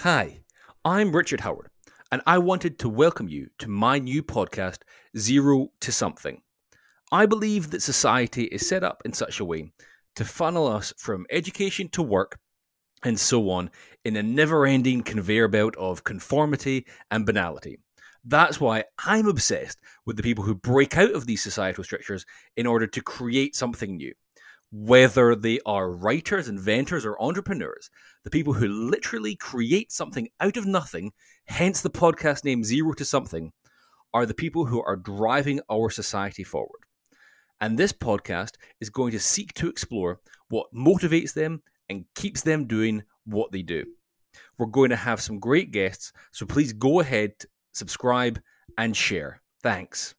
Hi, I'm Richard Howard, and I wanted to welcome you to my new podcast, Zero to Something. I believe that society is set up in such a way to funnel us from education to work and so on in a never ending conveyor belt of conformity and banality. That's why I'm obsessed with the people who break out of these societal strictures in order to create something new. Whether they are writers, inventors, or entrepreneurs, the people who literally create something out of nothing, hence the podcast name Zero to Something, are the people who are driving our society forward. And this podcast is going to seek to explore what motivates them and keeps them doing what they do. We're going to have some great guests, so please go ahead, subscribe, and share. Thanks.